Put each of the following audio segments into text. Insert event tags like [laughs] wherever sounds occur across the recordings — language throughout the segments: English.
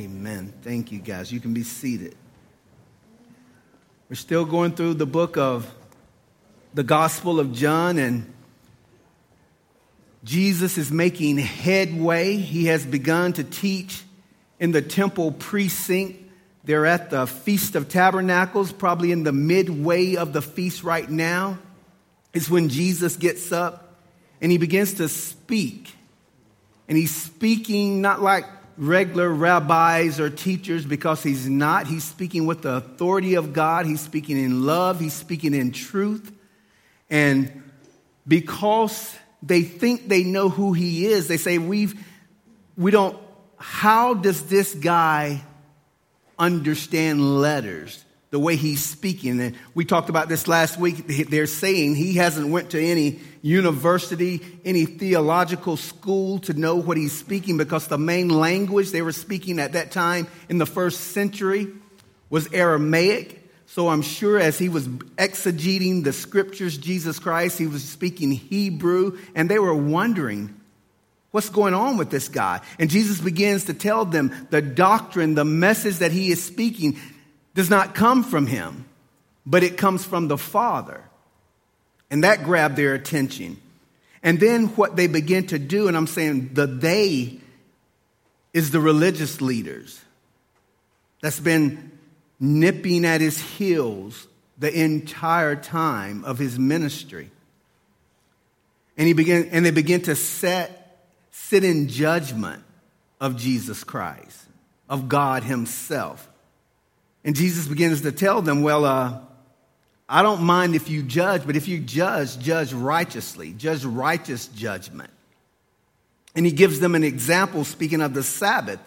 Amen. Thank you, guys. You can be seated. We're still going through the book of the Gospel of John, and Jesus is making headway. He has begun to teach in the temple precinct. They're at the Feast of Tabernacles, probably in the midway of the feast right now. Is when Jesus gets up and he begins to speak. And he's speaking not like regular rabbis or teachers because he's not. He's speaking with the authority of God. He's speaking in love. He's speaking in truth. And because they think they know who he is, they say, We've, we don't, how does this guy understand letters? The way he's speaking. And we talked about this last week. They're saying he hasn't went to any university, any theological school to know what he's speaking because the main language they were speaking at that time in the first century was Aramaic. So I'm sure as he was exegeting the scriptures, Jesus Christ, he was speaking Hebrew, and they were wondering, What's going on with this guy? And Jesus begins to tell them the doctrine, the message that he is speaking does not come from him, but it comes from the Father. And that grabbed their attention. And then what they begin to do, and I'm saying the they is the religious leaders that's been nipping at his heels the entire time of his ministry. And he began, and they begin to set, sit in judgment of Jesus Christ, of God Himself. And Jesus begins to tell them, Well, uh, I don't mind if you judge, but if you judge, judge righteously, judge righteous judgment. And he gives them an example, speaking of the Sabbath,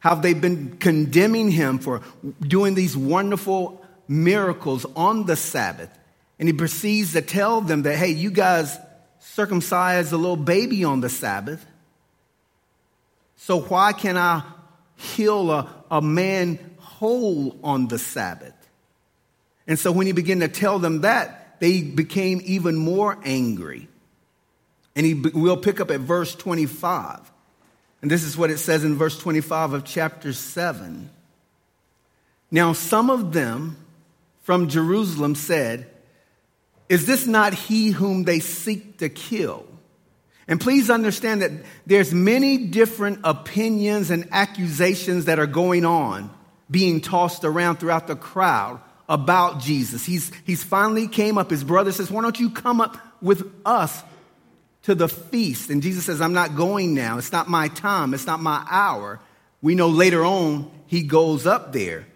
how they've been condemning him for doing these wonderful miracles on the Sabbath. And he proceeds to tell them that, hey, you guys circumcised a little baby on the Sabbath. So why can I heal a, a man whole on the Sabbath. And so when he began to tell them that, they became even more angry. And he, we'll pick up at verse 25. And this is what it says in verse 25 of chapter 7. Now, some of them from Jerusalem said, Is this not he whom they seek to kill? And please understand that there's many different opinions and accusations that are going on being tossed around throughout the crowd about Jesus. He's, he's finally came up. His brother says, Why don't you come up with us to the feast? And Jesus says, I'm not going now. It's not my time. It's not my hour. We know later on he goes up there.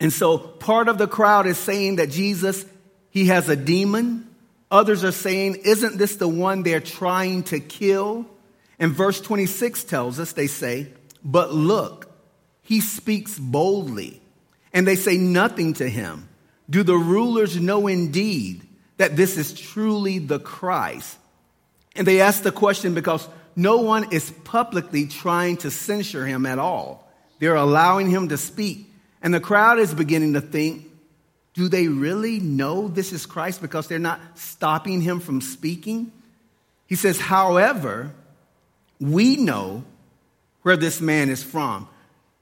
And so part of the crowd is saying that Jesus, he has a demon. Others are saying, Isn't this the one they're trying to kill? And verse 26 tells us, they say, But look, he speaks boldly, and they say nothing to him. Do the rulers know indeed that this is truly the Christ? And they ask the question because no one is publicly trying to censure him at all. They're allowing him to speak. And the crowd is beginning to think, do they really know this is Christ because they're not stopping him from speaking? He says, however, we know where this man is from.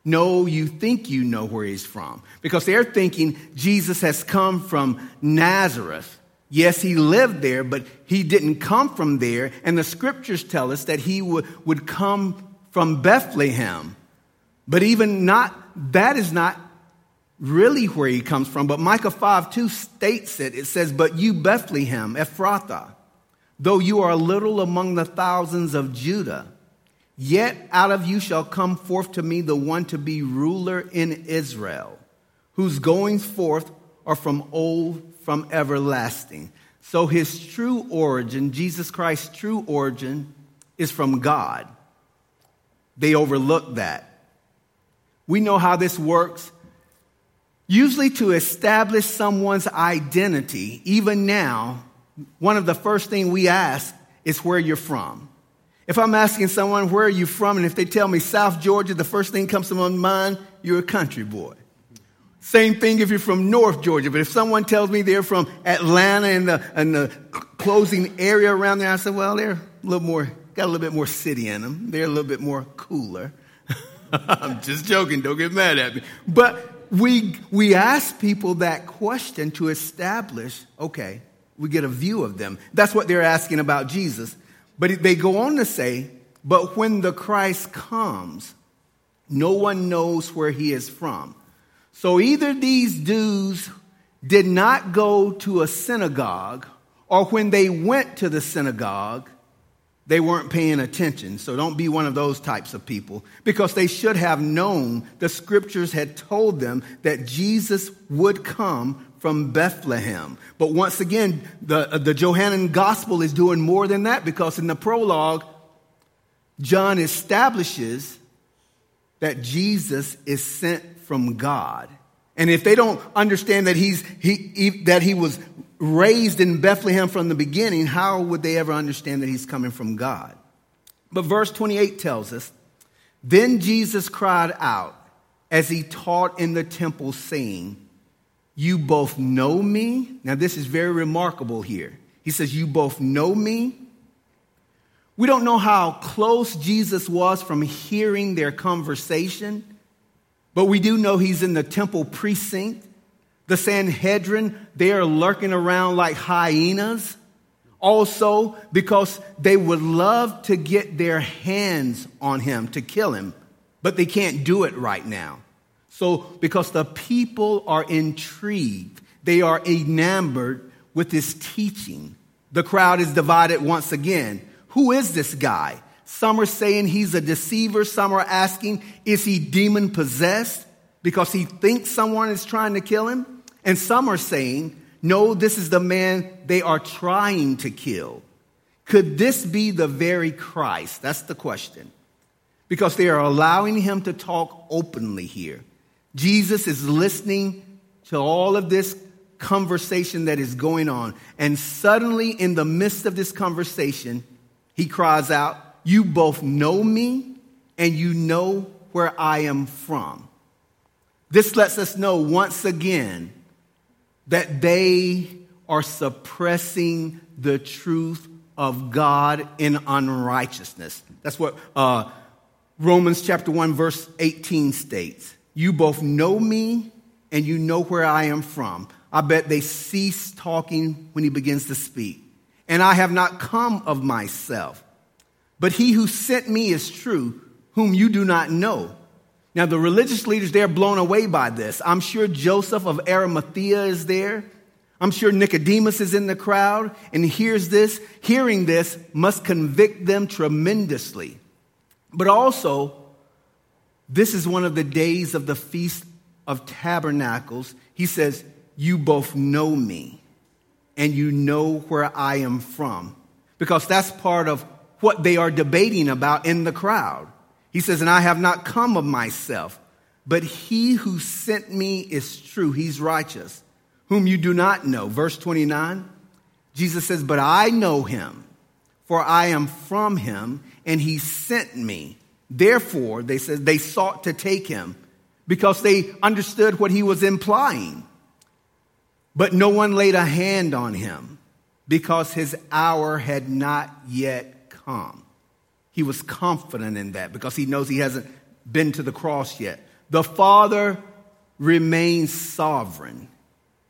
No, you think you know where he's from. Because they're thinking Jesus has come from Nazareth. Yes, he lived there, but he didn't come from there. And the scriptures tell us that he would, would come from Bethlehem. But even not, that is not really where he comes from. But Micah 5 2 states it. It says, But you, Bethlehem, Ephrathah, though you are little among the thousands of Judah, Yet out of you shall come forth to me the one to be ruler in Israel, whose goings forth are from old, from everlasting. So his true origin, Jesus Christ's true origin, is from God. They overlook that. We know how this works. Usually, to establish someone's identity, even now, one of the first things we ask is where you're from. If I'm asking someone, where are you from? And if they tell me South Georgia, the first thing comes to my mind, you're a country boy. Same thing if you're from North Georgia. But if someone tells me they're from Atlanta and the, and the closing area around there, I say, well, they're a little more, got a little bit more city in them. They're a little bit more cooler. [laughs] I'm just joking. Don't get mad at me. But we, we ask people that question to establish, okay, we get a view of them. That's what they're asking about Jesus. But they go on to say, but when the Christ comes, no one knows where he is from. So either these dudes did not go to a synagogue, or when they went to the synagogue, they weren't paying attention. So don't be one of those types of people because they should have known the scriptures had told them that Jesus would come from Bethlehem. But once again, the, uh, the Johannine gospel is doing more than that because in the prologue, John establishes that Jesus is sent from God. And if they don't understand that he's, he, he, that he was raised in Bethlehem from the beginning, how would they ever understand that he's coming from God? But verse 28 tells us, Then Jesus cried out as he taught in the temple, saying, You both know me. Now, this is very remarkable here. He says, You both know me. We don't know how close Jesus was from hearing their conversation, but we do know he's in the temple precinct. The Sanhedrin, they are lurking around like hyenas. Also, because they would love to get their hands on him to kill him, but they can't do it right now. So, because the people are intrigued, they are enamored with his teaching. The crowd is divided once again. Who is this guy? Some are saying he's a deceiver. Some are asking, is he demon possessed because he thinks someone is trying to kill him? And some are saying, no, this is the man they are trying to kill. Could this be the very Christ? That's the question. Because they are allowing him to talk openly here. Jesus is listening to all of this conversation that is going on. And suddenly, in the midst of this conversation, he cries out, You both know me and you know where I am from. This lets us know once again that they are suppressing the truth of God in unrighteousness. That's what uh, Romans chapter 1, verse 18 states. You both know me and you know where I am from. I bet they cease talking when he begins to speak. And I have not come of myself, but he who sent me is true, whom you do not know. Now, the religious leaders, they're blown away by this. I'm sure Joseph of Arimathea is there. I'm sure Nicodemus is in the crowd and hears this. Hearing this must convict them tremendously. But also, this is one of the days of the Feast of Tabernacles. He says, You both know me and you know where I am from. Because that's part of what they are debating about in the crowd. He says, And I have not come of myself, but he who sent me is true. He's righteous, whom you do not know. Verse 29, Jesus says, But I know him, for I am from him, and he sent me. Therefore, they said, they sought to take him because they understood what he was implying. But no one laid a hand on him because his hour had not yet come. He was confident in that because he knows he hasn't been to the cross yet. The Father remains sovereign,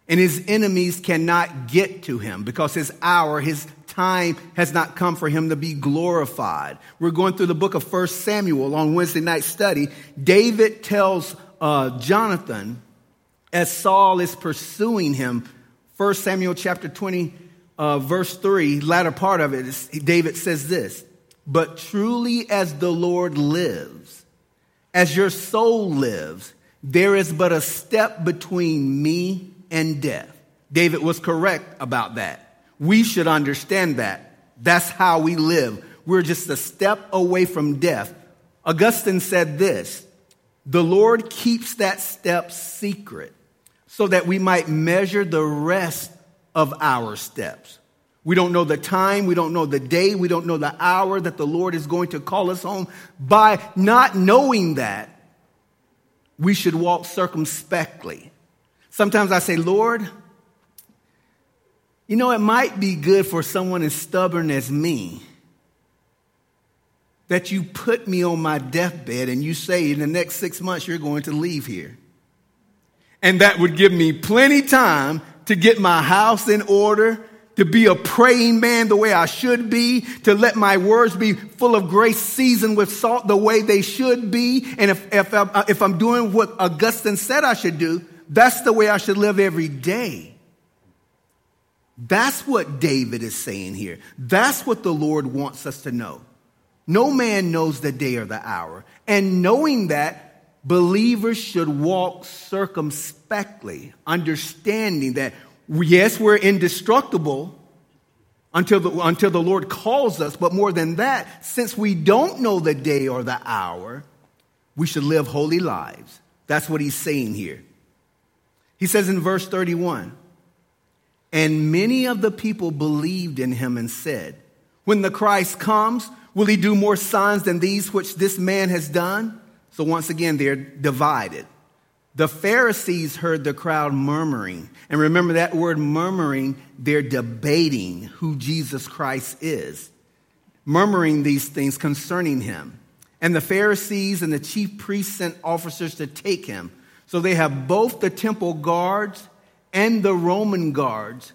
and his enemies cannot get to him because his hour, his time has not come for him to be glorified. We're going through the book of First Samuel on Wednesday night study. David tells uh, Jonathan as Saul is pursuing him, First Samuel chapter 20, uh, verse 3, latter part of it, is, David says this but truly as the Lord lives, as your soul lives, there is but a step between me and death. David was correct about that. We should understand that. That's how we live. We're just a step away from death. Augustine said this The Lord keeps that step secret so that we might measure the rest of our steps. We don't know the time, we don't know the day, we don't know the hour that the Lord is going to call us home. By not knowing that, we should walk circumspectly. Sometimes I say, Lord, you know, it might be good for someone as stubborn as me that you put me on my deathbed and you say in the next six months you're going to leave here. And that would give me plenty time to get my house in order, to be a praying man the way I should be, to let my words be full of grace, seasoned with salt the way they should be. And if, if, I'm, if I'm doing what Augustine said I should do, that's the way I should live every day. That's what David is saying here. That's what the Lord wants us to know. No man knows the day or the hour. And knowing that, believers should walk circumspectly, understanding that, yes, we're indestructible until the, until the Lord calls us, but more than that, since we don't know the day or the hour, we should live holy lives. That's what he's saying here. He says in verse 31 And many of the people believed in him and said, When the Christ comes, Will he do more signs than these which this man has done? So once again, they're divided. The Pharisees heard the crowd murmuring. And remember that word murmuring, they're debating who Jesus Christ is, murmuring these things concerning him. And the Pharisees and the chief priests sent officers to take him. So they have both the temple guards and the Roman guards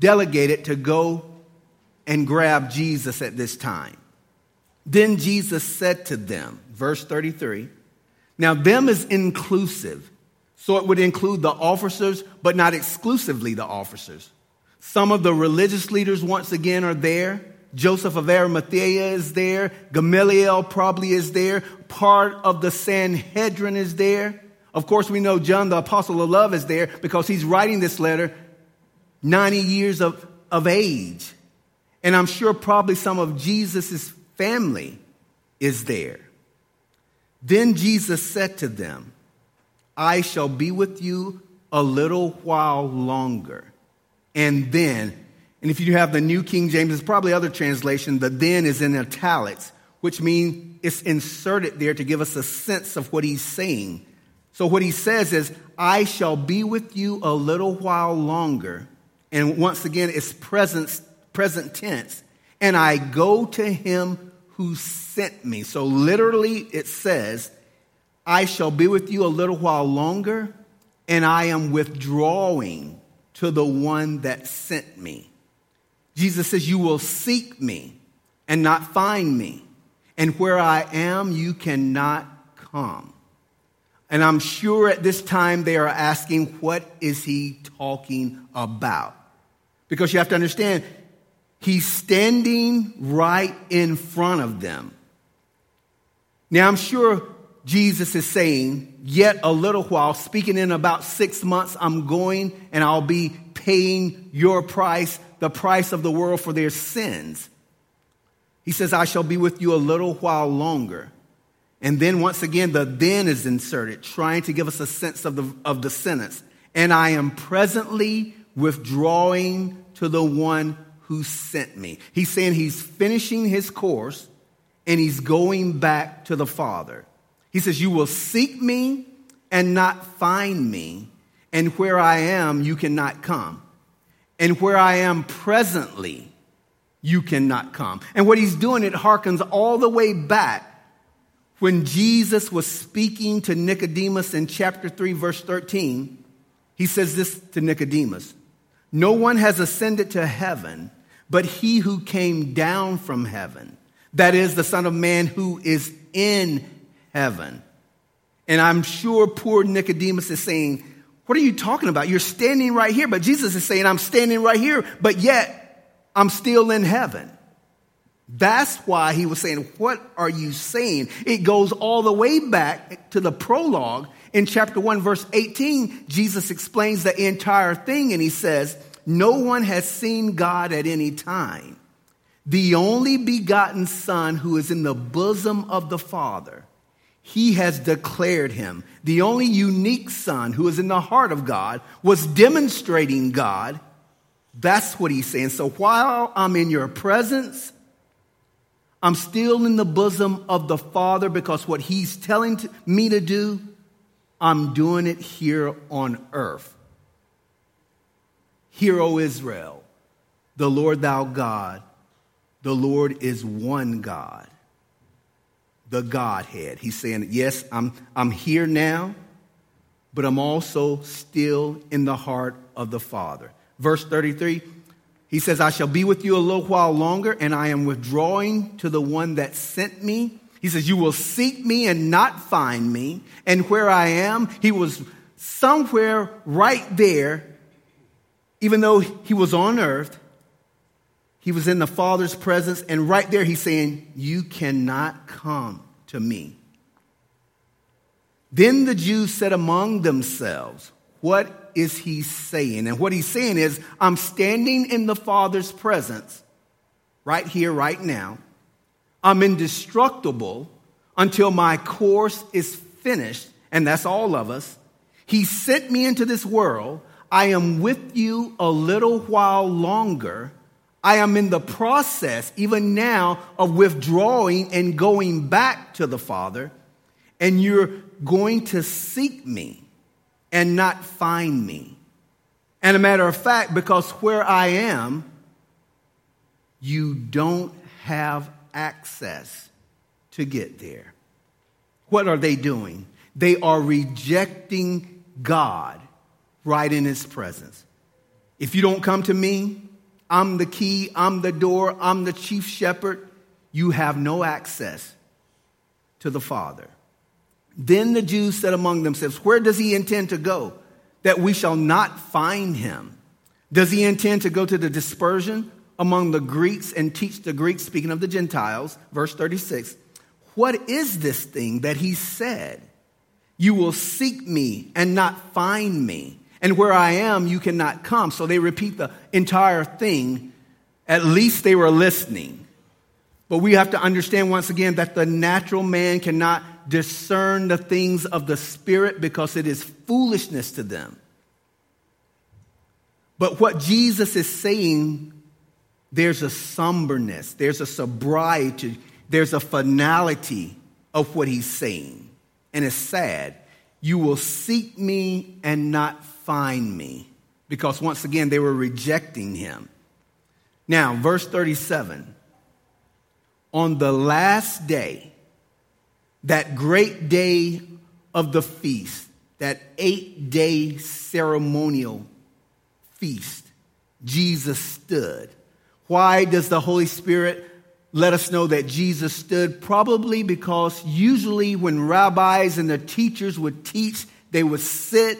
delegated to go and grab Jesus at this time. Then Jesus said to them, verse 33, now them is inclusive. So it would include the officers, but not exclusively the officers. Some of the religious leaders, once again, are there. Joseph of Arimathea is there. Gamaliel probably is there. Part of the Sanhedrin is there. Of course, we know John, the apostle of love, is there because he's writing this letter 90 years of, of age. And I'm sure probably some of Jesus' family is there. Then Jesus said to them, I shall be with you a little while longer. And then, and if you have the New King James, there's probably other translation, the then is in italics, which means it's inserted there to give us a sense of what he's saying. So what he says is, I shall be with you a little while longer. And once again, it's present, present tense. And I go to him who sent me. So literally it says, I shall be with you a little while longer, and I am withdrawing to the one that sent me. Jesus says, You will seek me and not find me. And where I am, you cannot come. And I'm sure at this time they are asking, What is he talking about? Because you have to understand, He's standing right in front of them. Now, I'm sure Jesus is saying, Yet a little while, speaking in about six months, I'm going and I'll be paying your price, the price of the world for their sins. He says, I shall be with you a little while longer. And then once again, the then is inserted, trying to give us a sense of the, of the sentence. And I am presently withdrawing to the one who sent me. He's saying he's finishing his course and he's going back to the Father. He says, You will seek me and not find me, and where I am, you cannot come. And where I am presently, you cannot come. And what he's doing, it harkens all the way back when Jesus was speaking to Nicodemus in chapter 3, verse 13. He says this to Nicodemus No one has ascended to heaven but he who came down from heaven, that is the Son of Man who is in heaven. And I'm sure poor Nicodemus is saying, What are you talking about? You're standing right here. But Jesus is saying, I'm standing right here, but yet I'm still in heaven. That's why he was saying, What are you saying? It goes all the way back to the prologue in chapter 1, verse 18. Jesus explains the entire thing and he says, no one has seen God at any time. The only begotten Son who is in the bosom of the Father, he has declared him. The only unique Son who is in the heart of God was demonstrating God. That's what he's saying. So while I'm in your presence, I'm still in the bosom of the Father because what he's telling me to do, I'm doing it here on earth. Hear, O Israel, the Lord thou God, the Lord is one God. the Godhead. He's saying, Yes, I'm, I'm here now, but I'm also still in the heart of the Father. Verse 33, he says, I shall be with you a little while longer, and I am withdrawing to the one that sent me. He says, You will seek me and not find me. And where I am, he was somewhere right there, even though he was on earth. He was in the Father's presence, and right there he's saying, You cannot come to me. Then the Jews said among themselves, What is he saying? And what he's saying is, I'm standing in the Father's presence, right here, right now. I'm indestructible until my course is finished, and that's all of us. He sent me into this world. I am with you a little while longer I am in the process, even now, of withdrawing and going back to the Father, and you're going to seek me and not find me. And a matter of fact, because where I am, you don't have access to get there. What are they doing? They are rejecting God right in His presence. If you don't come to me, I'm the key, I'm the door, I'm the chief shepherd. You have no access to the Father. Then the Jews said among themselves, Where does he intend to go that we shall not find him? Does he intend to go to the dispersion among the Greeks and teach the Greeks, speaking of the Gentiles? Verse 36. What is this thing that he said? You will seek me and not find me. And where I am, you cannot come. So they repeat the entire thing. At least they were listening. But we have to understand once again that the natural man cannot discern the things of the Spirit because it is foolishness to them. But what Jesus is saying, there's a somberness, there's a sobriety, there's a finality of what he's saying. And it's sad. You will seek me and not find me. Because once again, they were rejecting him. Now, verse 37 On the last day, that great day of the feast, that eight day ceremonial feast, Jesus stood. Why does the Holy Spirit let us know that Jesus stood? Probably because usually when rabbis and the teachers would teach, they would sit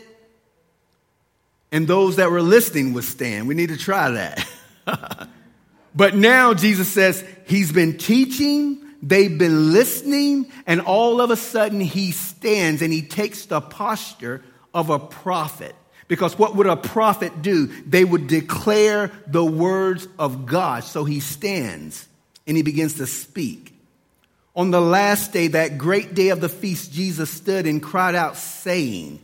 and those that were listening would stand. We need to try that. [laughs] but now Jesus says he's been teaching, they've been listening, and all of a sudden he stands and he takes the posture of a prophet. Because what would a prophet do? They would declare the words of God. So he stands and he begins to speak. On the last day, that great day of the feast, Jesus stood and cried out, saying,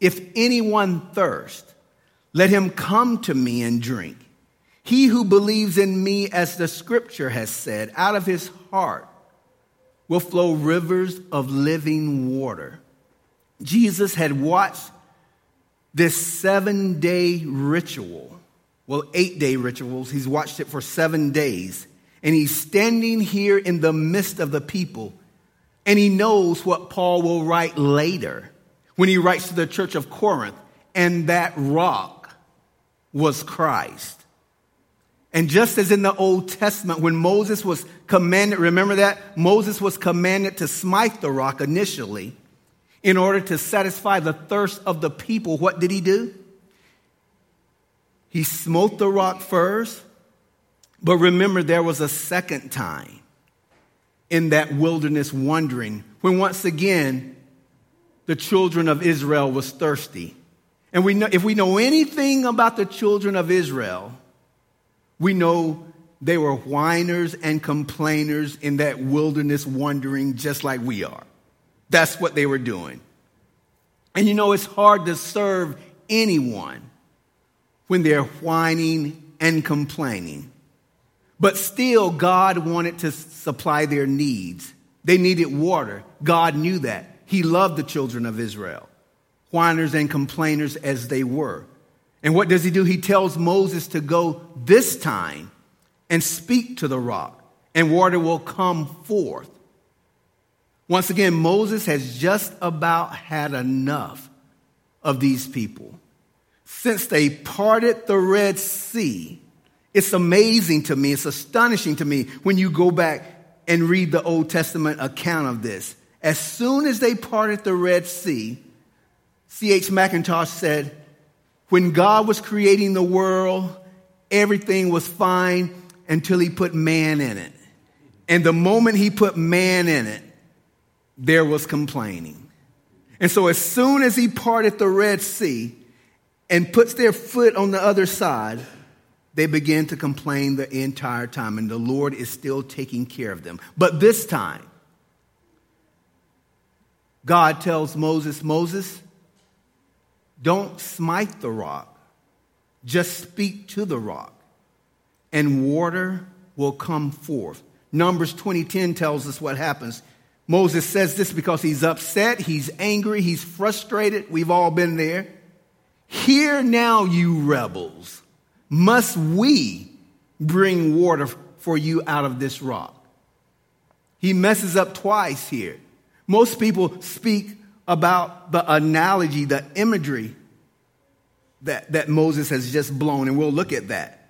If anyone thirst, let him come to me and drink. He who believes in me, as the scripture has said, out of his heart will flow rivers of living water. Jesus had watched this seven day ritual, well, eight day rituals. He's watched it for seven days. And he's standing here in the midst of the people. And he knows what Paul will write later when he writes to the church of Corinth. And that rock was Christ. And just as in the Old Testament, when Moses was commanded, remember that? Moses was commanded to smite the rock initially in order to satisfy the thirst of the people. What did he do? He smote the rock first, but remember, there was a second time in that wilderness wandering when once again the children of Israel was thirsty. And we know, if we know anything about the children of Israel, we know they were whiners and complainers in that wilderness wandering just like we are. That's what they were doing. And you know, it's hard to serve anyone when they're whining and complaining. But still, God wanted to supply their needs. They needed water. God knew that. He loved the children of Israel whiners and complainers as they were. And what does he do? He tells Moses to go this time and speak to the rock, and water will come forth. Once again, Moses has just about had enough of these people. Since they parted the Red Sea, it's amazing to me, it's astonishing to me when you go back and read the Old Testament account of this. As soon as they parted the Red Sea, C.H. Mackintosh said, when God was creating the world, everything was fine until he put man in it. And the moment he put man in it, there was complaining. And so, as soon as he parted the Red Sea and puts their foot on the other side, they begin to complain the entire time. And the Lord is still taking care of them. But this time, God tells Moses, Moses, don't smite the rock, just speak to the rock, and water will come forth. Numbers 20:10 tells us what happens. Moses says this because he's upset, he's angry, he's frustrated. We've all been there. Hear now, you rebels. Must we bring water for you out of this rock? He messes up twice here. Most people speak about the analogy, the imagery that, that Moses has just blown, and we'll look at that.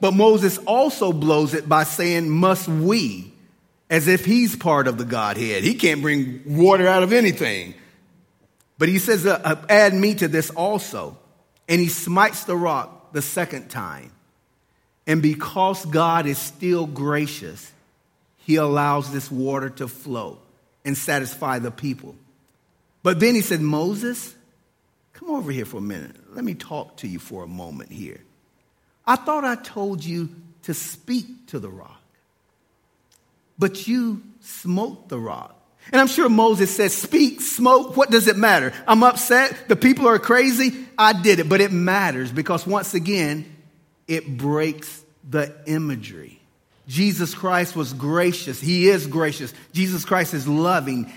But Moses also blows it by saying, Must we? as if he's part of the Godhead. He can't bring water out of anything. But he says, uh, uh, Add me to this also. And he smites the rock the second time. And because God is still gracious, he allows this water to flow and satisfy the people. But then he said, Moses, come over here for a minute. Let me talk to you for a moment here. I thought I told you to speak to the rock but you smote the rock. And I'm sure Moses said, Speak, smoke, what does it matter? I'm upset. The people are crazy. I did it. But it matters because once again, it breaks the imagery. Jesus Christ was gracious. He is gracious. Jesus Christ is loving.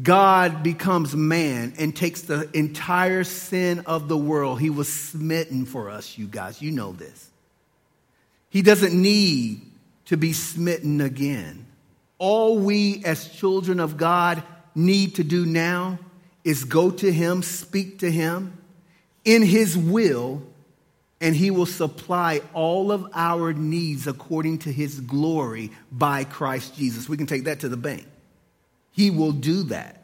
God becomes man and takes the entire sin of the world. He was smitten for us, you guys. You know this. He doesn't need to be smitten again. All we as children of God need to do now is go to Him, speak to Him in His will, and He will supply all of our needs according to His glory by Christ Jesus. We can take that to the bank. He will do that.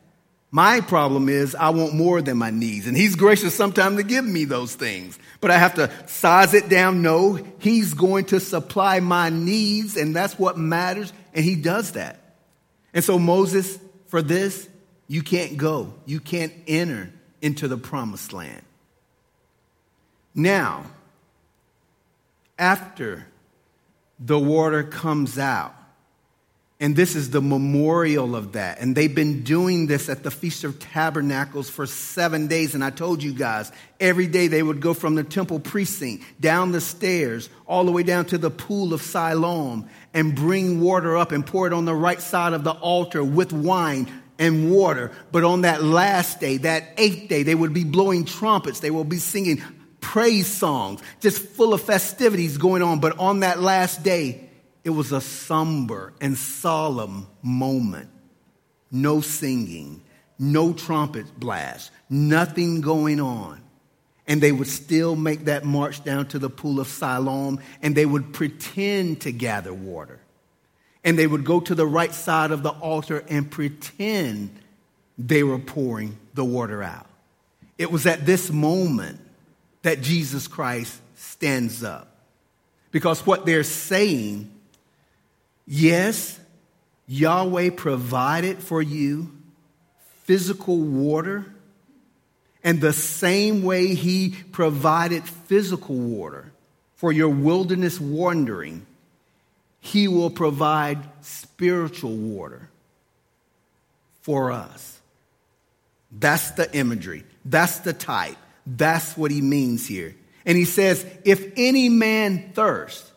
My problem is I want more than my needs. And he's gracious sometimes to give me those things. But I have to size it down. No, he's going to supply my needs, and that's what matters. And he does that. And so, Moses, for this, you can't go. You can't enter into the promised land. Now, after the water comes out, and this is the memorial of that. And they've been doing this at the Feast of Tabernacles for seven days. And I told you guys, every day they would go from the temple precinct down the stairs, all the way down to the pool of Siloam, and bring water up and pour it on the right side of the altar with wine and water. But on that last day, that eighth day, they would be blowing trumpets. They will be singing praise songs, just full of festivities going on. But on that last day, it was a somber and solemn moment. No singing, no trumpet blast, nothing going on. And they would still make that march down to the pool of Siloam and they would pretend to gather water. And they would go to the right side of the altar and pretend they were pouring the water out. It was at this moment that Jesus Christ stands up. Because what they're saying Yes, Yahweh provided for you physical water, and the same way He provided physical water for your wilderness wandering, He will provide spiritual water for us. That's the imagery, that's the type, that's what He means here. And He says, If any man thirst,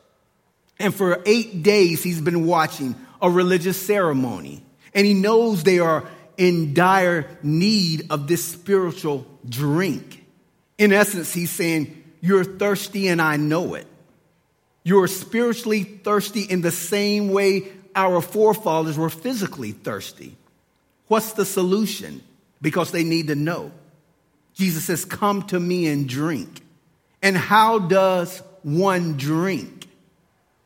and for eight days, he's been watching a religious ceremony. And he knows they are in dire need of this spiritual drink. In essence, he's saying, You're thirsty and I know it. You're spiritually thirsty in the same way our forefathers were physically thirsty. What's the solution? Because they need to know. Jesus says, Come to me and drink. And how does one drink?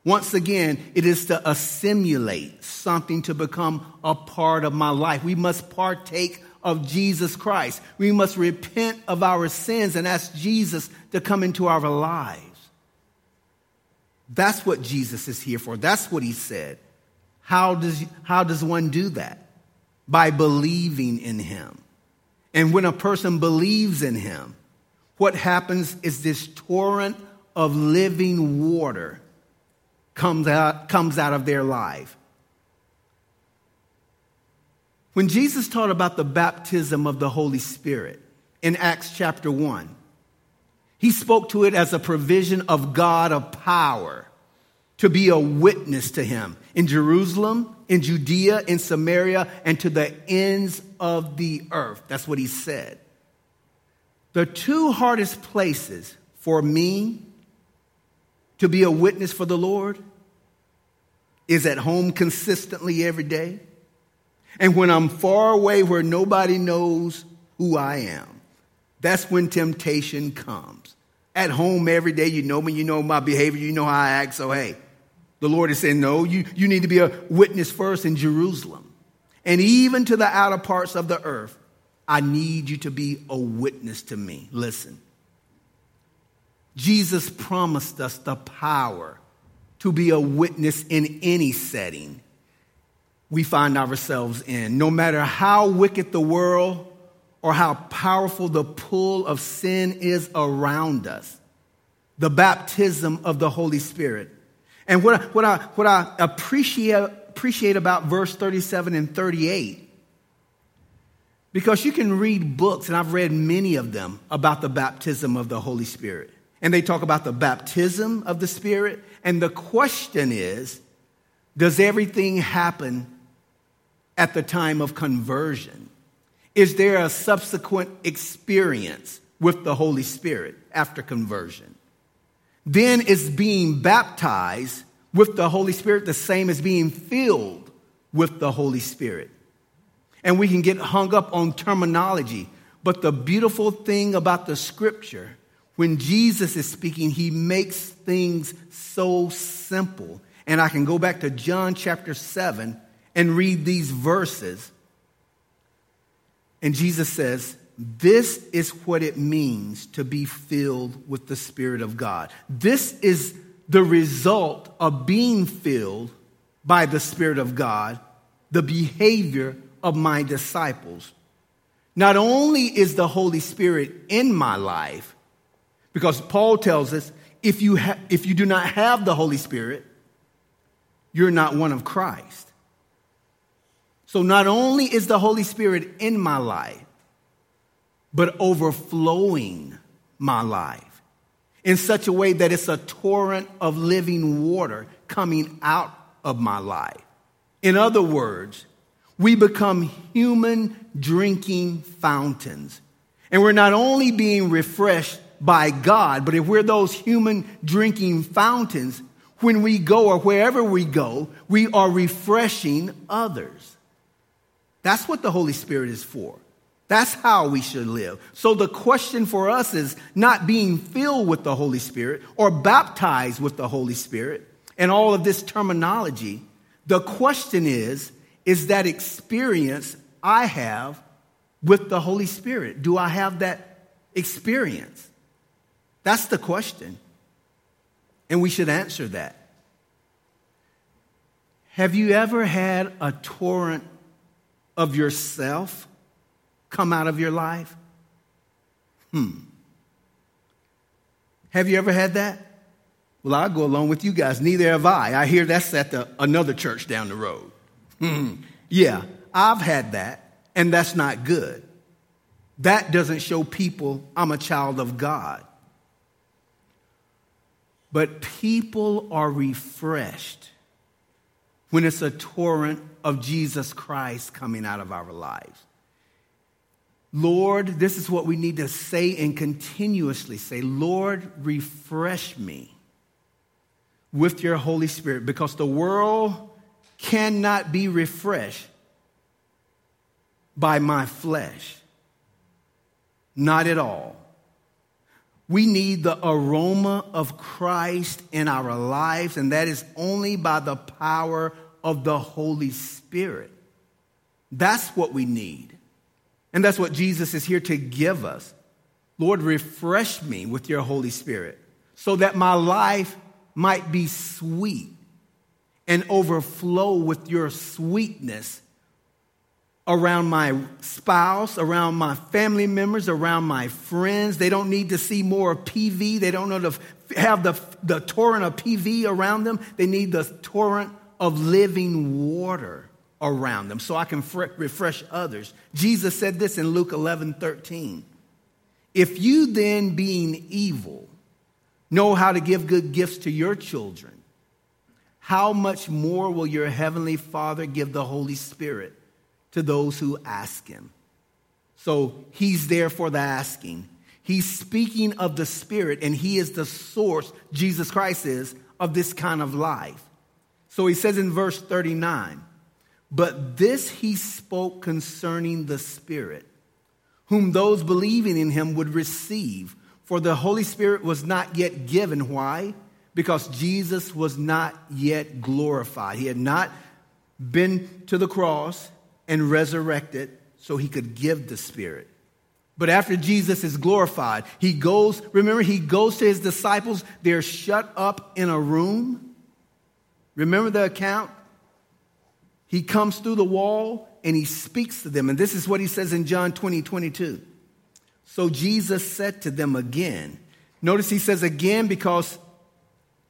Once again, it is to assimilate something to become a part of my life. We must partake of Jesus Christ. We must repent of our sins and ask Jesus to come into our lives. That's what Jesus is here for. That's what he said. How does, how does one do that? By believing in him. And when a person believes in him, what happens is this torrent of living water comes out, comes out of their life. When Jesus taught about the baptism of the Holy Spirit in Acts chapter 1, he spoke to it as a provision of God of power to be a witness to him in Jerusalem, in Judea, in Samaria, and to the ends of the earth. That's what he said. The two hardest places for me to be a witness for the Lord is at home consistently every day and when I'm far away where nobody knows who I am, that's when temptation comes. At home every day, you know me, you know my behavior, you know how I act, so hey, the Lord is saying, no, you, you need to be a witness first in Jerusalem. And even to the outer parts of the earth, I need you to be a witness to me. Listen. Jesus promised us the power to be a witness in any setting we find ourselves in. No matter how wicked the world or how powerful the pull of sin is around us, the baptism of the Holy Spirit. And what I, what I, what I appreciate, appreciate about verse 37 and 38 because you can read books, and I've read many of them about the baptism of the Holy Spirit. And they talk about the baptism of the Spirit. And the question is does everything happen at the time of conversion? Is there a subsequent experience with the Holy Spirit after conversion? Then is being baptized with the Holy Spirit the same as being filled with the Holy Spirit? And we can get hung up on terminology, but the beautiful thing about the scripture, when Jesus is speaking, he makes things so simple. And I can go back to John chapter 7 and read these verses. And Jesus says, This is what it means to be filled with the Spirit of God. This is the result of being filled by the Spirit of God, the behavior of my disciples. Not only is the Holy Spirit in my life, because Paul tells us if you, ha- if you do not have the Holy Spirit, you're not one of Christ. So not only is the Holy Spirit in my life, but overflowing my life in such a way that it's a torrent of living water coming out of my life. In other words, we become human drinking fountains. And we're not only being refreshed by God, but if we're those human drinking fountains, when we go or wherever we go, we are refreshing others. That's what the Holy Spirit is for. That's how we should live. So the question for us is not being filled with the Holy Spirit or baptized with the Holy Spirit and all of this terminology. The question is, is that experience I have with the Holy Spirit? Do I have that experience? That's the question. And we should answer that. Have you ever had a torrent of yourself come out of your life? Hmm. Have you ever had that? Well, I'll go along with you guys. Neither have I. I hear that's at the, another church down the road. Hmm. Yeah, I've had that, and that's not good. That doesn't show people I'm a child of God. But people are refreshed when it's a torrent of Jesus Christ coming out of our lives. Lord, this is what we need to say and continuously say Lord, refresh me with your Holy Spirit because the world cannot be refreshed by my flesh. Not at all. We need the aroma of Christ in our lives, and that is only by the power of the Holy Spirit. That's what we need. And that's what Jesus is here to give us. Lord, refresh me with your Holy Spirit so that my life might be sweet and overflow with your sweetness around my spouse, around my family members, around my friends. They don't need to see more PV. They don't know to have the, the torrent of PV around them. They need the torrent of living water around them so I can fr- refresh others. Jesus said this in Luke 11 13. If you then, being evil, know how to give good gifts to your children, how much more will your heavenly Father give the Holy Spirit to those who ask him? So he's there for the asking. He's speaking of the Spirit, and he is the source, Jesus Christ is, of this kind of life. So he says in verse 39, but this he spoke concerning the Spirit whom those believing in him would receive. For the Holy Spirit was not yet given. Why? Because Jesus was not yet glorified. He had not been to the cross and resurrected so he could give the Spirit. But after Jesus is glorified, he goes, remember, he goes to his disciples. They're shut up in a room. Remember the account? He comes through the wall and he speaks to them. And this is what he says in John 20, 22. So Jesus said to them again. Notice he says again because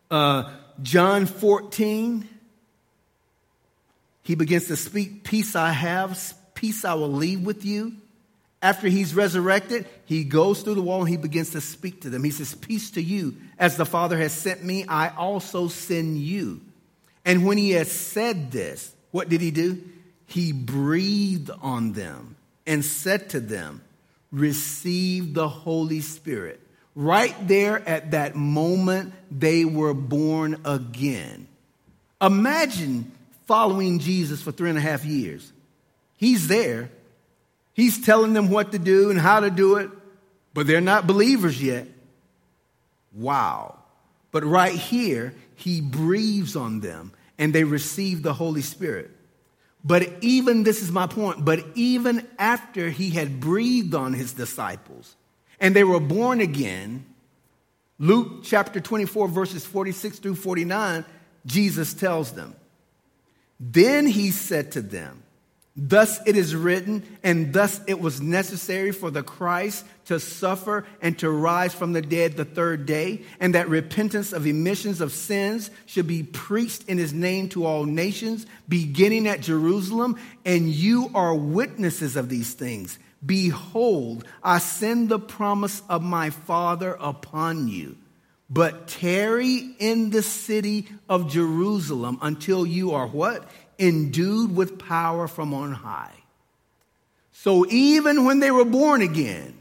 uh, John 14, he begins to speak, Peace I have, peace I will leave with you. After he's resurrected, he goes through the wall and he begins to speak to them. He says, Peace to you. As the Father has sent me, I also send you. And when he has said this, what did he do? he breathed on them and said to them, Receive the Holy Spirit. Right there at that moment, they were born again. Imagine following Jesus for three and a half years. He's there, he's telling them what to do and how to do it, but they're not believers yet. Wow. But right here, he breathes on them and they receive the Holy Spirit. But even, this is my point, but even after he had breathed on his disciples and they were born again, Luke chapter 24, verses 46 through 49, Jesus tells them, Then he said to them, Thus it is written, and thus it was necessary for the Christ to suffer and to rise from the dead the third day, and that repentance of emissions of sins should be preached in his name to all nations, beginning at Jerusalem. And you are witnesses of these things. Behold, I send the promise of my Father upon you. But tarry in the city of Jerusalem until you are what? endued with power from on high. So even when they were born again,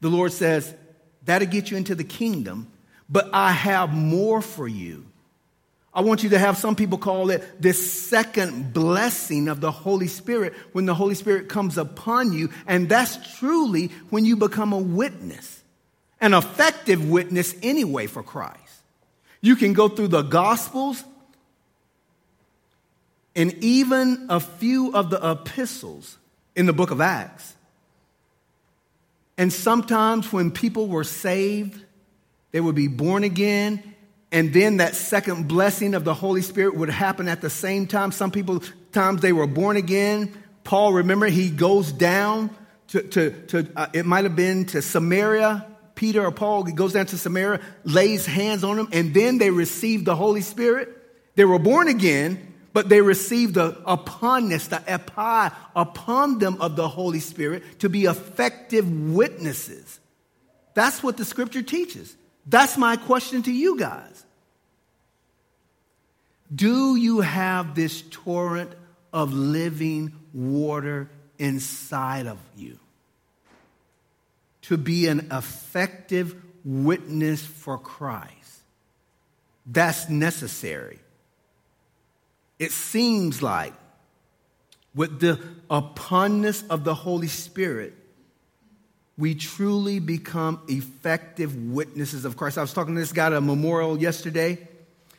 the Lord says, that'll get you into the kingdom, but I have more for you. I want you to have some people call it this second blessing of the Holy Spirit when the Holy Spirit comes upon you. And that's truly when you become a witness, an effective witness anyway for Christ. You can go through the Gospels and even a few of the epistles in the book of Acts. And sometimes when people were saved, they would be born again, and then that second blessing of the Holy Spirit would happen at the same time. Some people, times they were born again. Paul, remember, he goes down to, to, to uh, it might have been to Samaria. Peter or Paul, goes down to Samaria, lays hands on them, and then they receive the Holy Spirit. They were born again, but they received the uponness, the epi, upon them of the Holy Spirit to be effective witnesses. That's what the scripture teaches. That's my question to you guys. Do you have this torrent of living water inside of you to be an effective witness for Christ? That's necessary. It seems like with the uponness of the Holy Spirit, we truly become effective witnesses of Christ. I was talking to this guy at a memorial yesterday,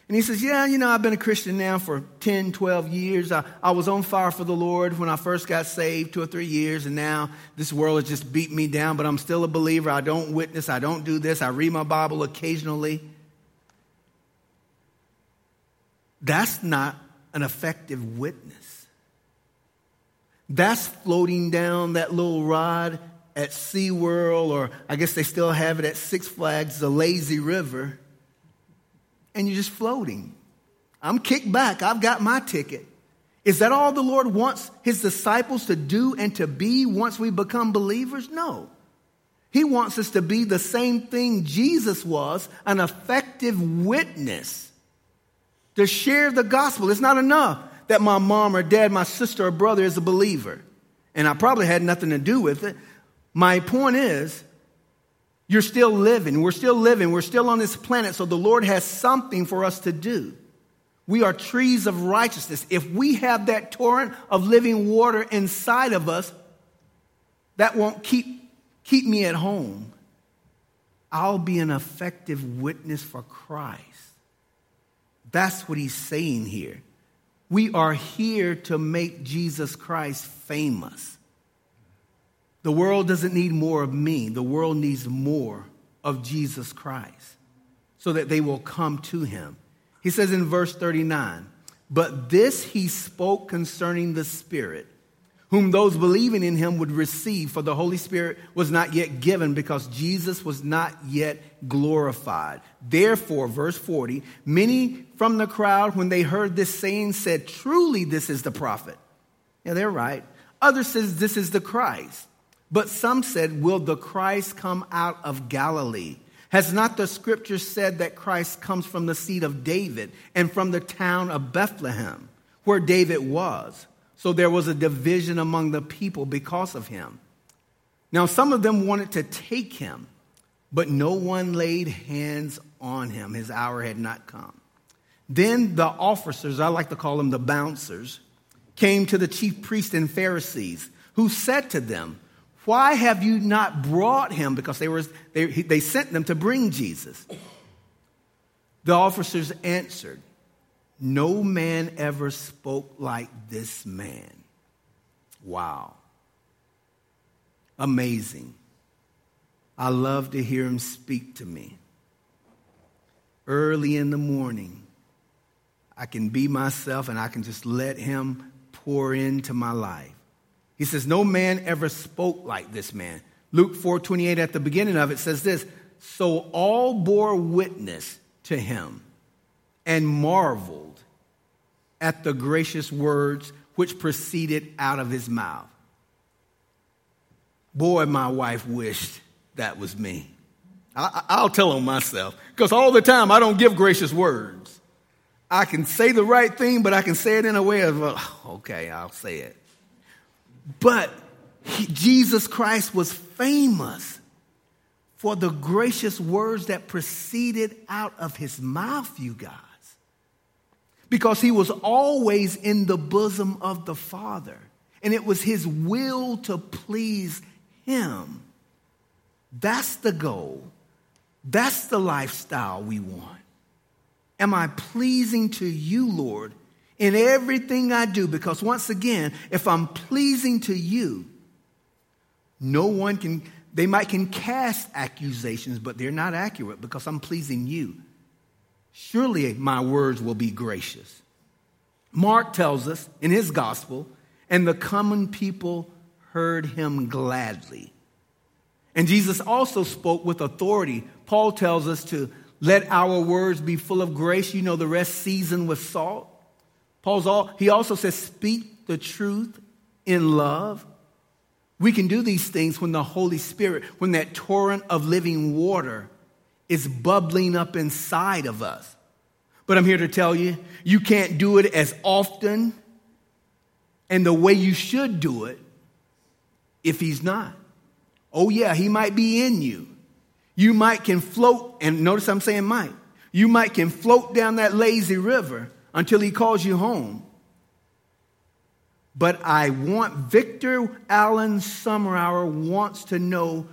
and he says, Yeah, you know, I've been a Christian now for 10, 12 years. I, I was on fire for the Lord when I first got saved, two or three years, and now this world has just beat me down, but I'm still a believer. I don't witness, I don't do this, I read my Bible occasionally. That's not an effective witness. That's floating down that little rod at SeaWorld, or I guess they still have it at Six Flags, the lazy river and you're just floating. I'm kicked back. I've got my ticket. Is that all the Lord wants his disciples to do and to be once we become believers? No. He wants us to be the same thing Jesus was an effective witness to share the gospel. It's not enough that my mom or dad, my sister or brother is a believer. And I probably had nothing to do with it. My point is, you're still living. We're still living. We're still on this planet. So the Lord has something for us to do. We are trees of righteousness. If we have that torrent of living water inside of us, that won't keep, keep me at home. I'll be an effective witness for Christ. That's what he's saying here. We are here to make Jesus Christ famous. The world doesn't need more of me, the world needs more of Jesus Christ so that they will come to him. He says in verse 39, But this he spoke concerning the Spirit, whom those believing in him would receive, for the Holy Spirit was not yet given because Jesus was not yet glorified. Therefore, verse 40, many from the crowd, when they heard this saying, said, Truly, this is the prophet. Yeah, they're right. Others says, This is the Christ. But some said, Will the Christ come out of Galilee? Has not the scripture said that Christ comes from the seed of David and from the town of Bethlehem, where David was? So there was a division among the people because of him. Now, some of them wanted to take him, but no one laid hands on him. His hour had not come. Then the officers, I like to call them the bouncers, came to the chief priests and Pharisees, who said to them, why have you not brought him? Because they, were, they, they sent them to bring Jesus. The officers answered, No man ever spoke like this man. Wow. Amazing. I love to hear him speak to me. Early in the morning, I can be myself and I can just let him pour into my life. He says, No man ever spoke like this man. Luke 4 28 at the beginning of it says this So all bore witness to him and marveled at the gracious words which proceeded out of his mouth. Boy, my wife wished that was me. I, will tell on myself because all the time I don't give gracious words. I can say the right thing, but I can say it in a way of, oh, okay, I'll say it. But he, Jesus Christ was famous for the gracious words that proceeded out of his mouth, you guys. Because he was always in the bosom of the Father, and it was his will to please him. That's the goal. That's the lifestyle we want. Am I pleasing to you, Lord, in everything I do because once again, if I'm pleasing to you, no one can, they might can cast accusations, but they're not accurate because I'm pleasing you. Surely my words will be gracious. Mark tells us in his gospel, and the common people heard him gladly. And Jesus also spoke with authority. Paul tells us to let our words be full of grace. You know, the rest seasoned with salt. Paul's all, he also says, speak the truth in love. We can do these things when the Holy Spirit, when that torrent of living water is bubbling up inside of us. But I'm here to tell you, you can't do it as often and the way you should do it if he's not. Oh, yeah, he might be in you. You might can float, and notice I'm saying might. You might can float down that lazy river until he calls you home. But I want Victor Allen Summerhour wants to know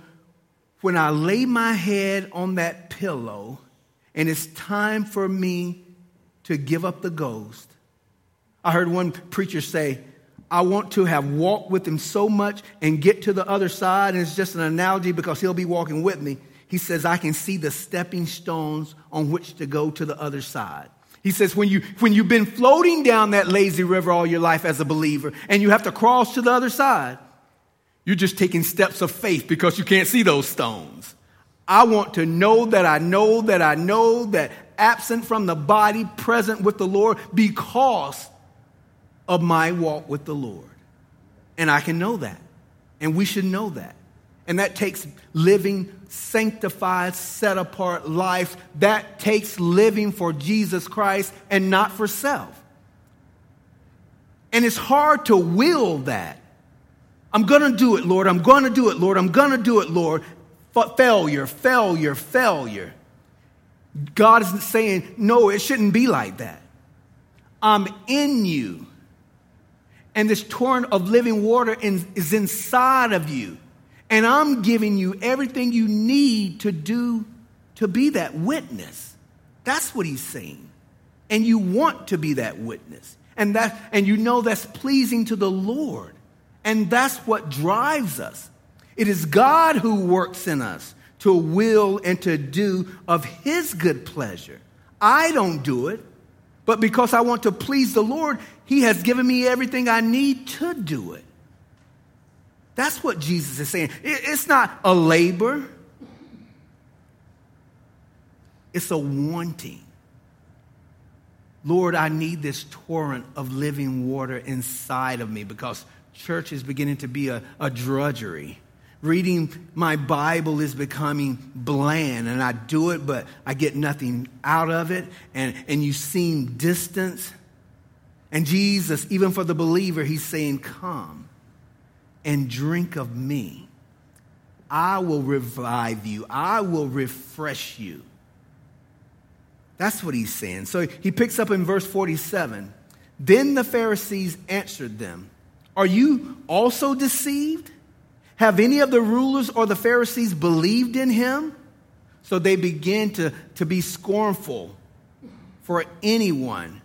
when I lay my head on that pillow and it's time for me to give up the ghost. I heard one preacher say, I want to have walked with him so much and get to the other side. And it's just an analogy because he'll be walking with me. He says, I can see the stepping stones on which to go to the other side. He says, when, you, when you've been floating down that lazy river all your life as a believer and you have to cross to the other side, you're just taking steps of faith because you can't see those stones. I want to know that I know that I know that absent from the body, present with the Lord because of my walk with the Lord. And I can know that. And we should know that. And that takes living, sanctified, set apart life. That takes living for Jesus Christ and not for self. And it's hard to will that. I'm going to do it, Lord. I'm going to do it, Lord. I'm going to do it, Lord. F- failure, failure, failure. God is saying, no, it shouldn't be like that. I'm in you. And this torrent of living water in, is inside of you. And I'm giving you everything you need to do to be that witness. That's what he's saying. And you want to be that witness. And that and you know that's pleasing to the Lord. And that's what drives us. It is God who works in us to will and to do of his good pleasure. I don't do it, but because I want to please the Lord, he has given me everything I need to do it. That's what Jesus is saying. It's not a labor, it's a wanting. Lord, I need this torrent of living water inside of me because church is beginning to be a, a drudgery. Reading my Bible is becoming bland, and I do it, but I get nothing out of it, and, and you seem distant. And Jesus, even for the believer, he's saying, Come and drink of me. I will revive you, I will refresh you. That's what he's saying. So he picks up in verse 47. Then the Pharisees answered them, Are you also deceived? Have any of the rulers or the Pharisees believed in him? So they begin to, to be scornful for anyone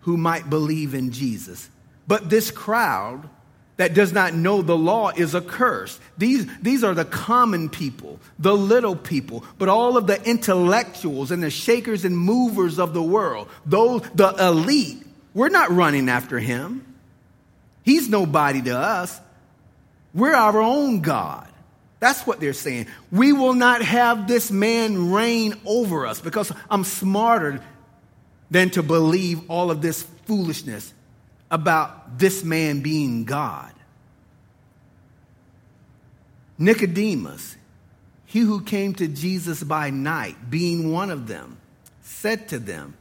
who might believe in Jesus. But this crowd that does not know the law is accursed. These, these are the common people, the little people, but all of the intellectuals and the shakers and movers of the world, those, the elite, we're not running after him. He's nobody to us. We're our own God. That's what they're saying. We will not have this man reign over us because I'm smarter than to believe all of this foolishness about this man being God. Nicodemus, he who came to Jesus by night, being one of them, said to them,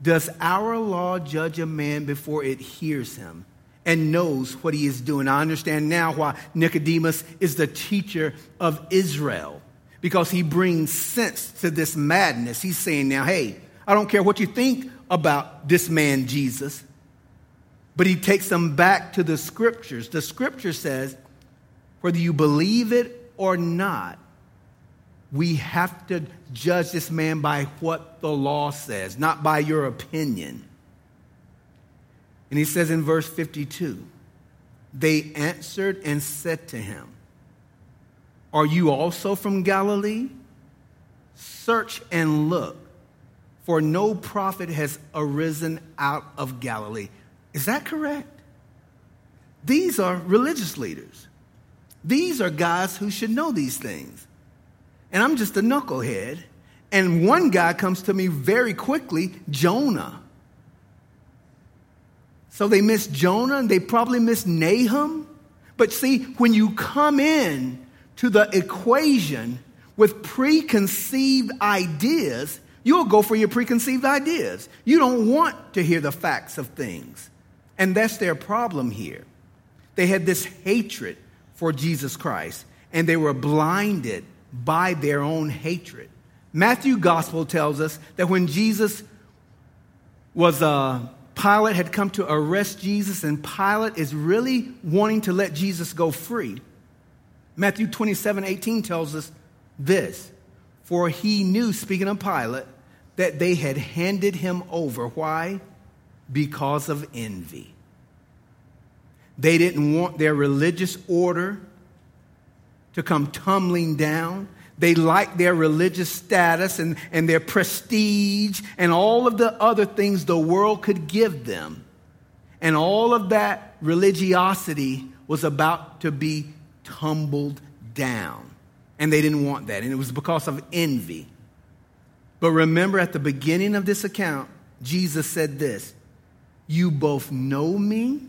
Does our law judge a man before it hears him and knows what he is doing? I understand now why Nicodemus is the teacher of Israel because he brings sense to this madness. He's saying, Now, hey, I don't care what you think about this man, Jesus. But he takes them back to the scriptures. The scripture says, whether you believe it or not, we have to judge this man by what the law says, not by your opinion. And he says in verse 52 they answered and said to him, Are you also from Galilee? Search and look, for no prophet has arisen out of Galilee. Is that correct? These are religious leaders. These are guys who should know these things. And I'm just a knucklehead. And one guy comes to me very quickly Jonah. So they miss Jonah and they probably miss Nahum. But see, when you come in to the equation with preconceived ideas, you'll go for your preconceived ideas. You don't want to hear the facts of things. And that's their problem here. They had this hatred for Jesus Christ, and they were blinded by their own hatred. Matthew Gospel tells us that when Jesus was uh, Pilate had come to arrest Jesus, and Pilate is really wanting to let Jesus go free. Matthew 27 18 tells us this For he knew, speaking of Pilate, that they had handed him over. Why? Because of envy. They didn't want their religious order to come tumbling down. They liked their religious status and, and their prestige and all of the other things the world could give them. And all of that religiosity was about to be tumbled down. And they didn't want that. And it was because of envy. But remember, at the beginning of this account, Jesus said this You both know me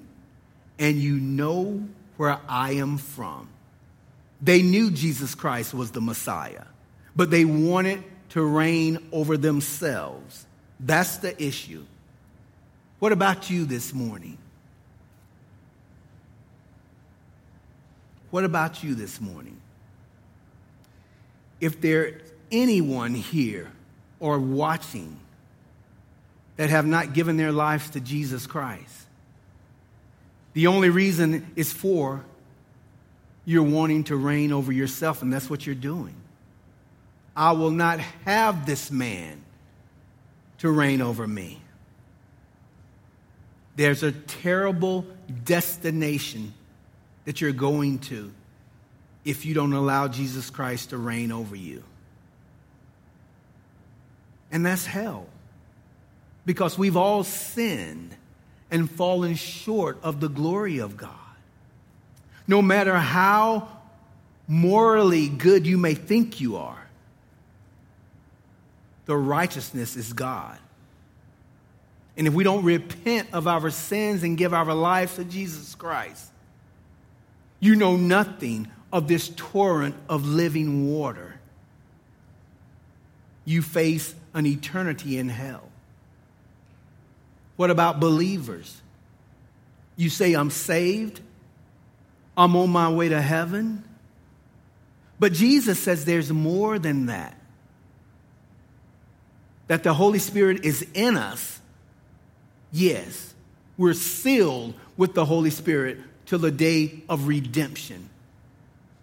and you know where I am from. They knew Jesus Christ was the Messiah, but they wanted to reign over themselves. That's the issue. What about you this morning? What about you this morning? If there's anyone here or watching that have not given their lives to Jesus Christ, the only reason is for you're wanting to reign over yourself, and that's what you're doing. I will not have this man to reign over me. There's a terrible destination that you're going to if you don't allow Jesus Christ to reign over you. And that's hell. Because we've all sinned and fallen short of the glory of God. No matter how morally good you may think you are, the righteousness is God. And if we don't repent of our sins and give our lives to Jesus Christ, you know nothing of this torrent of living water. You face an eternity in hell. What about believers? You say, I'm saved, I'm on my way to heaven. But Jesus says there's more than that. That the Holy Spirit is in us. Yes, we're sealed with the Holy Spirit till the day of redemption.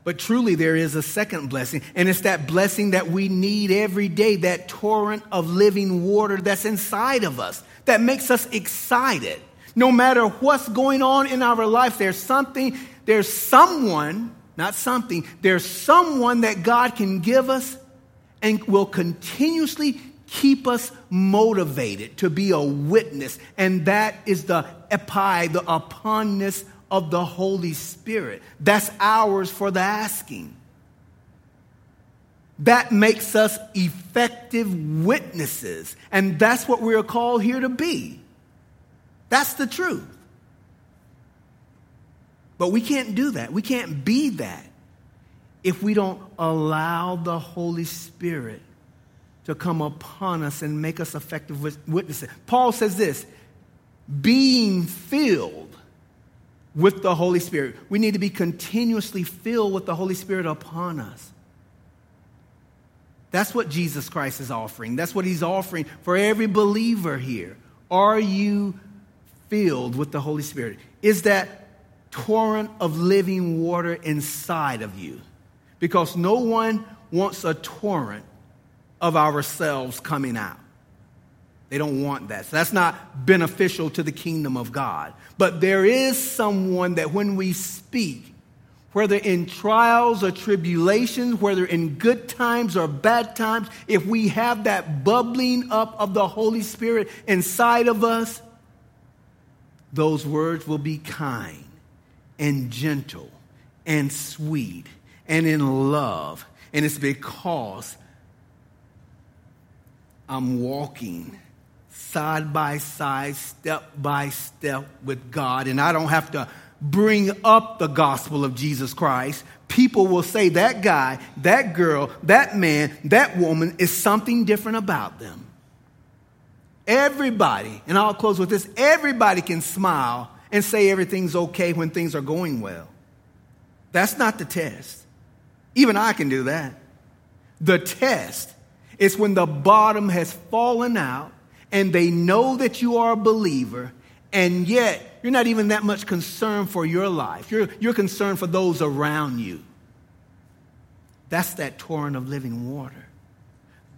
But truly, there is a second blessing, and it's that blessing that we need every day that torrent of living water that's inside of us that makes us excited. No matter what's going on in our life, there's something there's someone, not something, there's someone that God can give us and will continuously keep us motivated to be a witness. And that is the epi, the uponness of the Holy Spirit. That's ours for the asking. That makes us effective witnesses. And that's what we are called here to be. That's the truth. But we can't do that. We can't be that if we don't allow the Holy Spirit to come upon us and make us effective witnesses. Paul says this being filled with the Holy Spirit. We need to be continuously filled with the Holy Spirit upon us. That's what Jesus Christ is offering. That's what he's offering for every believer here. Are you filled with the Holy Spirit? Is that torrent of living water inside of you. Because no one wants a torrent of ourselves coming out. They don't want that. So that's not beneficial to the kingdom of God. But there is someone that when we speak, whether in trials or tribulations, whether in good times or bad times, if we have that bubbling up of the Holy Spirit inside of us, those words will be kind and gentle and sweet and in love. And it's because I'm walking side by side, step by step with God, and I don't have to bring up the gospel of Jesus Christ. People will say that guy, that girl, that man, that woman is something different about them. Everybody, and I'll close with this everybody can smile and say everything's okay when things are going well. That's not the test. Even I can do that. The test is when the bottom has fallen out and they know that you are a believer, and yet you're not even that much concerned for your life. You're, you're concerned for those around you. That's that torrent of living water.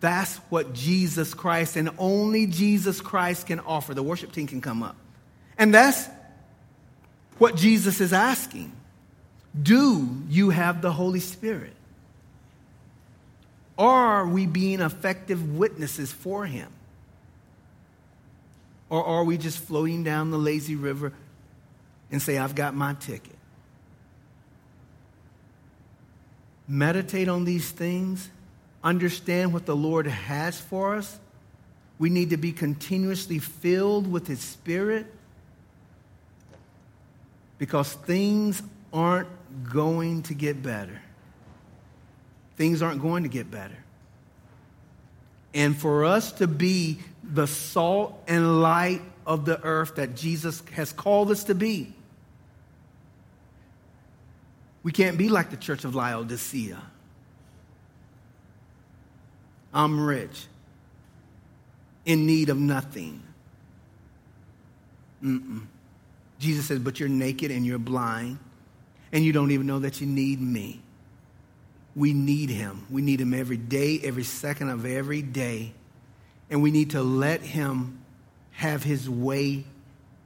That's what Jesus Christ and only Jesus Christ can offer. The worship team can come up. And that's what Jesus is asking. Do you have the Holy Spirit? Are we being effective witnesses for Him? Or are we just floating down the lazy river and say, I've got my ticket? Meditate on these things, understand what the Lord has for us. We need to be continuously filled with His Spirit because things aren't going to get better. Things aren't going to get better. And for us to be the salt and light of the earth that Jesus has called us to be, we can't be like the church of Laodicea. I'm rich, in need of nothing. Mm-mm. Jesus says, But you're naked and you're blind, and you don't even know that you need me. We need him. We need him every day, every second of every day. And we need to let him have his way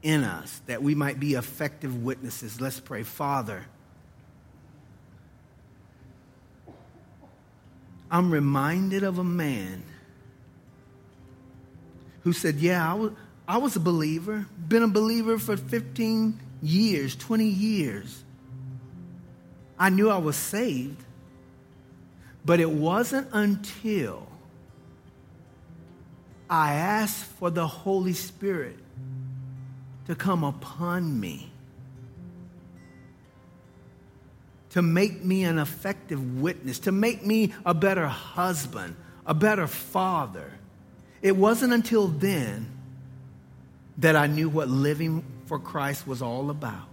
in us that we might be effective witnesses. Let's pray. Father, I'm reminded of a man who said, Yeah, I was, I was a believer, been a believer for 15 years, 20 years. I knew I was saved, but it wasn't until I asked for the Holy Spirit to come upon me to make me an effective witness, to make me a better husband, a better father. It wasn't until then that I knew what living for Christ was all about.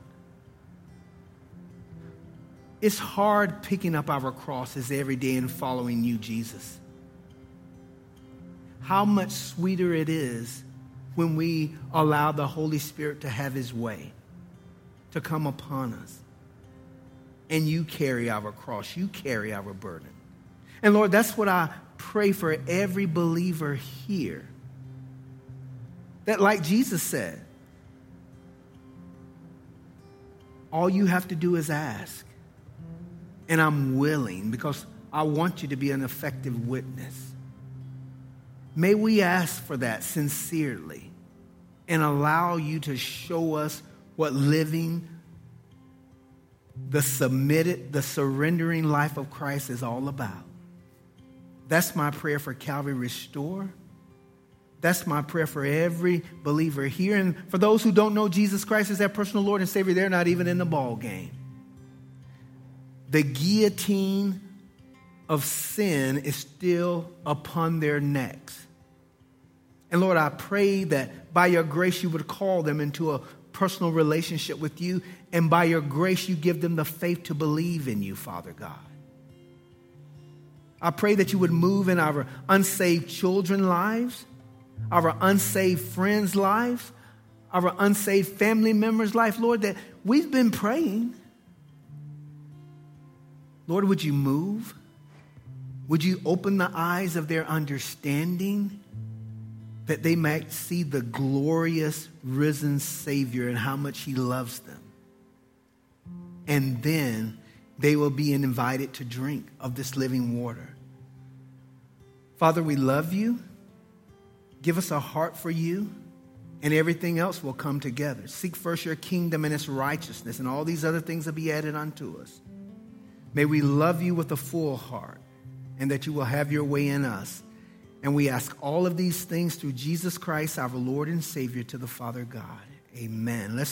It's hard picking up our crosses every day and following you, Jesus. How much sweeter it is when we allow the Holy Spirit to have his way, to come upon us. And you carry our cross, you carry our burden. And Lord, that's what I pray for every believer here. That, like Jesus said, all you have to do is ask. And I'm willing because I want you to be an effective witness. May we ask for that sincerely and allow you to show us what living the submitted, the surrendering life of Christ is all about. That's my prayer for Calvary Restore. That's my prayer for every believer here. And for those who don't know Jesus Christ as their personal Lord and Savior, they're not even in the ball game the guillotine of sin is still upon their necks. And Lord, I pray that by your grace you would call them into a personal relationship with you, and by your grace you give them the faith to believe in you, Father God. I pray that you would move in our unsaved children's lives, our unsaved friends' lives, our unsaved family members' life, Lord, that we've been praying Lord, would you move? Would you open the eyes of their understanding that they might see the glorious risen Savior and how much He loves them? And then they will be invited to drink of this living water. Father, we love you. Give us a heart for you, and everything else will come together. Seek first your kingdom and its righteousness, and all these other things will be added unto us. May we love you with a full heart and that you will have your way in us. And we ask all of these things through Jesus Christ, our Lord and Savior, to the Father God. Amen. Let's